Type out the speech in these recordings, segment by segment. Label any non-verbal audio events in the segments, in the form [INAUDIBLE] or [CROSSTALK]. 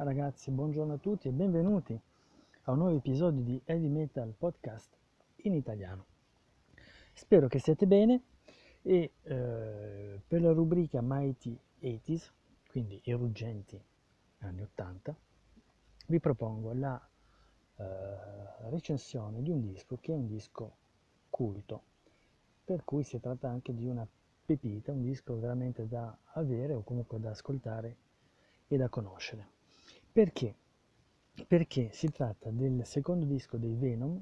Ciao ragazzi, buongiorno a tutti e benvenuti a un nuovo episodio di Heavy Metal Podcast in italiano. Spero che siate bene e eh, per la rubrica Mighty 80s, quindi i ruggenti anni 80, vi propongo la eh, recensione di un disco che è un disco culto, per cui si tratta anche di una pepita, un disco veramente da avere o comunque da ascoltare e da conoscere. Perché? Perché si tratta del secondo disco dei Venom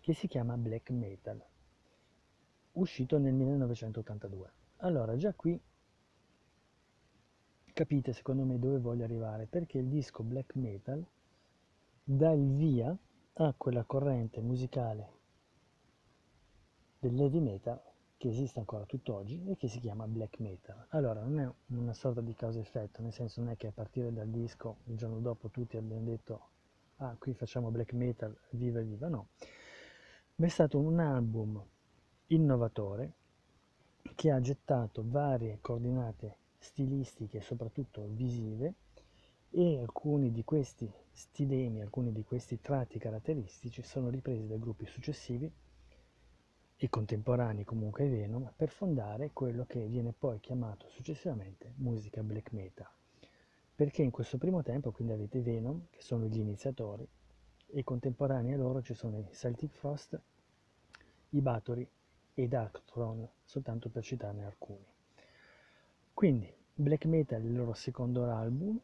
che si chiama Black Metal, uscito nel 1982. Allora, già qui capite secondo me dove voglio arrivare, perché il disco Black Metal dà il via a quella corrente musicale dell'heavy metal che esiste ancora tutt'oggi e che si chiama black metal. Allora, non è una sorta di causa-effetto, nel senso non è che a partire dal disco il giorno dopo tutti abbiamo detto ah, qui facciamo black metal, viva viva, no. Ma è stato un album innovatore che ha gettato varie coordinate stilistiche soprattutto visive e alcuni di questi stilemi, alcuni di questi tratti caratteristici sono ripresi dai gruppi successivi e contemporanei comunque Venom per fondare quello che viene poi chiamato successivamente musica black metal. Perché in questo primo tempo quindi avete Venom che sono gli iniziatori e contemporanei a loro ci sono i Celtic Frost, i Bathory e i Darkthrone, soltanto per citarne alcuni. Quindi black metal è il loro secondo album,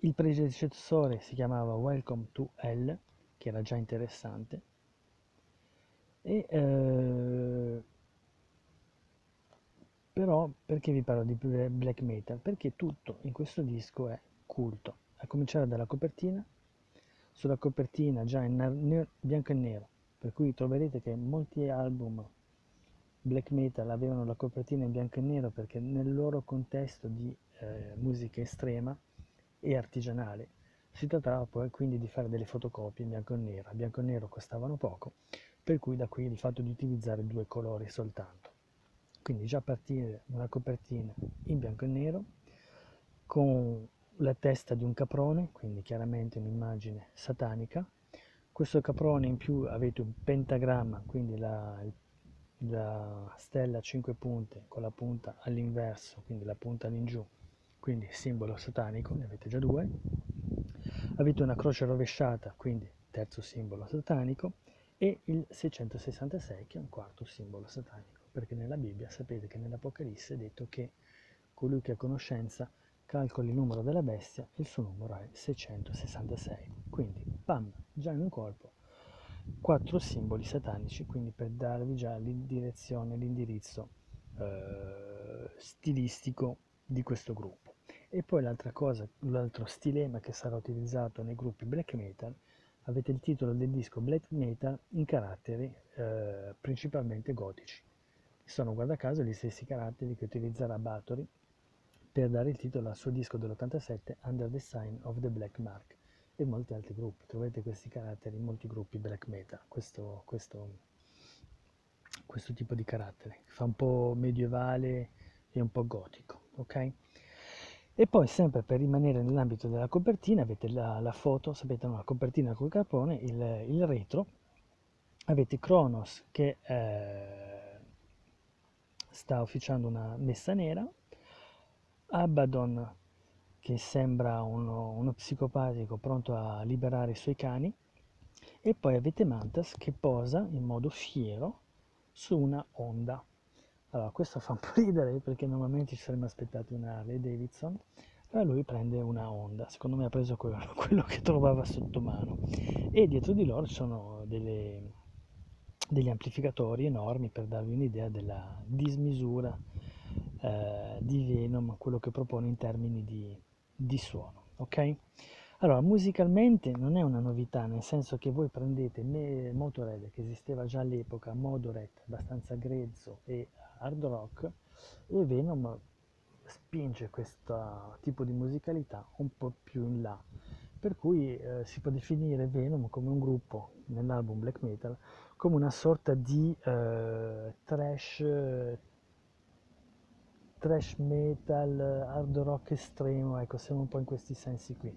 il predecessore si chiamava Welcome to Hell, che era già interessante, e, eh, però perché vi parlo di black metal? Perché tutto in questo disco è culto, a cominciare dalla copertina, sulla copertina già in nero, bianco e nero, per cui troverete che molti album black metal avevano la copertina in bianco e nero perché nel loro contesto di eh, musica estrema e artigianale si trattava poi quindi di fare delle fotocopie in bianco e nero, a bianco e nero costavano poco per cui da qui il fatto di utilizzare due colori soltanto. Quindi già partire una copertina in bianco e nero con la testa di un caprone, quindi chiaramente un'immagine satanica. Questo caprone in più avete un pentagramma, quindi la, la stella a 5 punte con la punta all'inverso, quindi la punta all'ingiù, quindi simbolo satanico, ne avete già due. Avete una croce rovesciata, quindi terzo simbolo satanico e il 666 che è un quarto simbolo satanico, perché nella Bibbia sapete che nell'Apocalisse è detto che colui che ha conoscenza calcoli il numero della bestia e il suo numero è 666. Quindi, pam, già in un colpo, quattro simboli satanici, quindi per darvi già l'indirezione, l'indirizzo eh, stilistico di questo gruppo. E poi l'altra cosa, l'altro stilema che sarà utilizzato nei gruppi black metal avete il titolo del disco Black Metal in caratteri eh, principalmente gotici. Sono guarda caso gli stessi caratteri che utilizzerà Bathory per dare il titolo al suo disco dell'87 Under the Sign of the Black Mark e molti altri gruppi. Trovate questi caratteri in molti gruppi black metal, questo, questo, questo tipo di carattere. Fa un po' medievale e un po' gotico, ok? E poi sempre per rimanere nell'ambito della copertina avete la, la foto, sapete, la copertina col capone, il, il retro, avete Kronos che eh, sta ufficiando una messa nera, Abaddon che sembra uno, uno psicopatico pronto a liberare i suoi cani. E poi avete Mantas che posa in modo fiero su una onda. Allora, questo fa un po' ridere perché normalmente ci saremmo aspettati una Harley Davidson, ma lui prende una Honda, secondo me ha preso quello, [LAUGHS] quello che trovava sotto mano. E dietro di loro ci sono delle, degli amplificatori enormi per darvi un'idea della dismisura eh, di Venom, quello che propone in termini di, di suono. Ok? Allora, musicalmente non è una novità, nel senso che voi prendete Motorhead, che esisteva già all'epoca, Modoret, abbastanza grezzo e hard rock, e Venom spinge questo tipo di musicalità un po' più in là. Per cui eh, si può definire Venom come un gruppo nell'album black metal come una sorta di eh, trash trash metal, hard rock estremo, ecco, siamo un po' in questi sensi qui.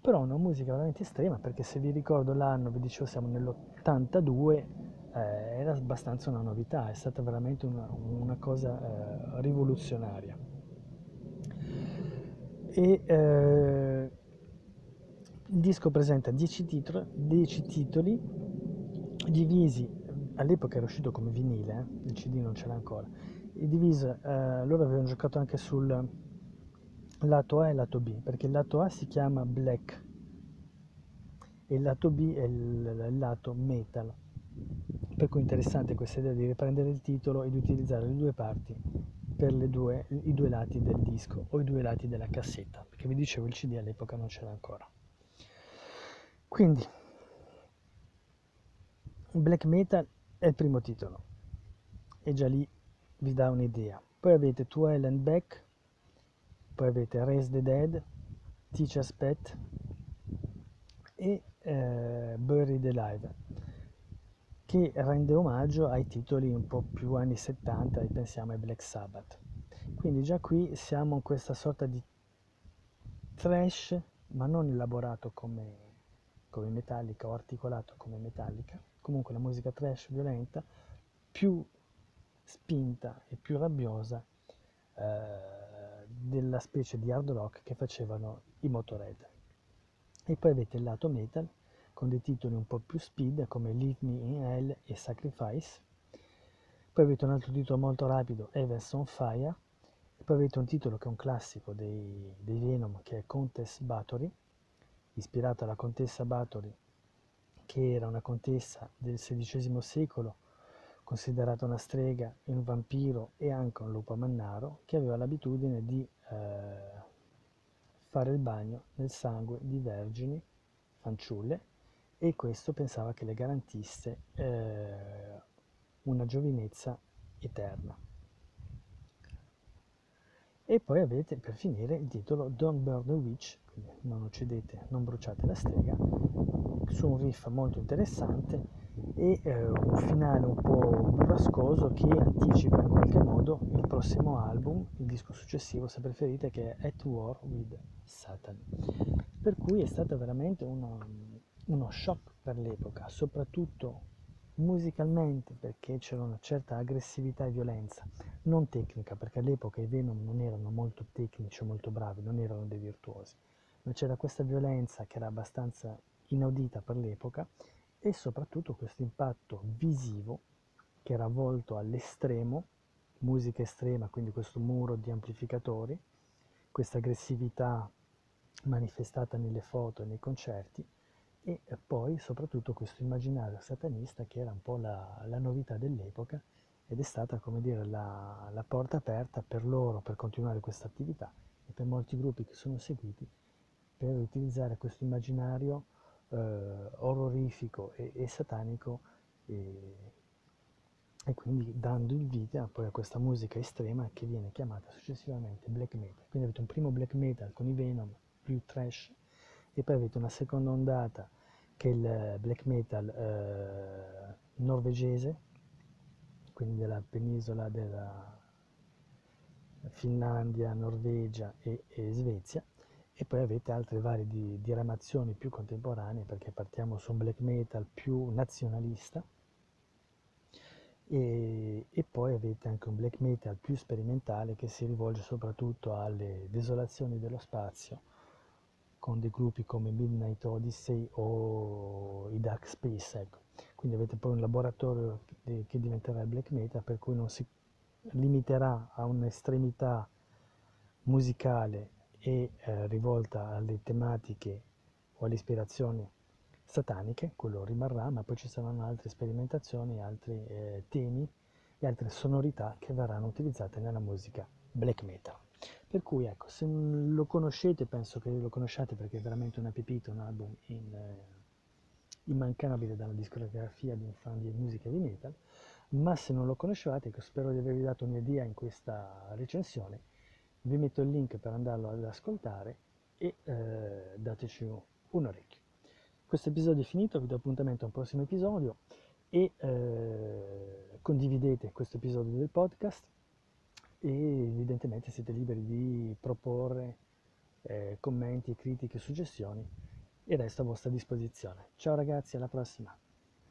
Però una musica veramente estrema, perché se vi ricordo l'anno, vi dicevo siamo nell'82, eh, era abbastanza una novità, è stata veramente una, una cosa eh, rivoluzionaria. E, eh, il disco presenta 10 titoli, 10 titoli divisi, all'epoca era uscito come vinile, eh, il CD non c'era ancora, e diviso, eh, loro avevano giocato anche sul lato A e lato B, perché il lato A si chiama Black e il lato B è il, il lato Metal. Per cui è interessante questa idea di riprendere il titolo e di utilizzare le due parti per due, i due lati del disco o i due lati della cassetta, perché vi dicevo il CD all'epoca non c'era ancora. Quindi, black metal è il primo titolo e già lì vi dà un'idea. Poi avete Twelve and Back, poi avete Raise the Dead, Teacher's Pet e eh, Buried Alive, che rende omaggio ai titoli un po' più anni 70, pensiamo ai Black Sabbath. Quindi già qui siamo in questa sorta di trash, ma non elaborato come come Metallica o articolato come Metallica, comunque la musica trash violenta più spinta e più rabbiosa eh, della specie di hard rock che facevano i Motorhead. E poi avete il lato metal con dei titoli un po' più speed come Leave Me in Hell e Sacrifice. Poi avete un altro titolo molto rapido, Evans on Fire. E poi avete un titolo che è un classico dei, dei Venom che è Countess Bathory ispirata alla contessa Bathory, che era una contessa del XVI secolo, considerata una strega, un vampiro e anche un lupo mannaro, che aveva l'abitudine di eh, fare il bagno nel sangue di vergini, fanciulle, e questo pensava che le garantisse eh, una giovinezza eterna. E poi avete per finire il titolo Don't Burn the Witch, quindi non uccidete, non bruciate la strega, su un riff molto interessante e eh, un finale un po' burrascoso che anticipa in qualche modo il prossimo album, il disco successivo se preferite, che è At War with Satan. Per cui è stato veramente uno, uno shock per l'epoca, soprattutto musicalmente perché c'era una certa aggressività e violenza, non tecnica perché all'epoca i Venom non erano molto tecnici o molto bravi, non erano dei virtuosi, ma c'era questa violenza che era abbastanza inaudita per l'epoca e soprattutto questo impatto visivo che era volto all'estremo, musica estrema, quindi questo muro di amplificatori, questa aggressività manifestata nelle foto e nei concerti e poi soprattutto questo immaginario satanista che era un po' la, la novità dell'epoca ed è stata come dire la, la, porta aperta per loro per continuare questa attività e per molti gruppi che sono seguiti per utilizzare questo immaginario eh, orrorifico e, e satanico e, e, quindi dando il vita poi a questa musica estrema che viene chiamata successivamente black metal. Quindi avete un primo black metal con i Venom più trash e poi avete una seconda ondata che è il black metal eh, norvegese, quindi della penisola della Finlandia, Norvegia e, e Svezia, e poi avete altre varie di, diramazioni più contemporanee perché partiamo su un black metal più nazionalista. E, e, poi avete anche un black metal più sperimentale che si rivolge soprattutto alle desolazioni dello spazio con dei gruppi come Midnight Odyssey o i Dark Space, ecco. Quindi avete poi un laboratorio che diventerà black metal per cui non si limiterà a un'estremità musicale e eh, rivolta alle tematiche o alle ispirazioni sataniche, quello rimarrà, ma poi ci saranno altre sperimentazioni, altri eh, temi e altre sonorità che verranno utilizzate nella musica black metal. Per cui ecco, se lo conoscete, penso che lo conosciate perché è veramente una pepita, un album in, eh, immancabile dalla discografia di un fan di musica di metal, ma se non lo conoscevate, ecco, spero di avervi dato un'idea in questa recensione, vi metto il link per andarlo ad ascoltare e eh, dateci un, orecchio. Questo episodio è finito, vi do appuntamento a un prossimo episodio e eh, condividete questo episodio del podcast e evidentemente siete liberi di proporre eh, commenti, critiche, suggestioni e resto a vostra disposizione. Ciao ragazzi, alla prossima!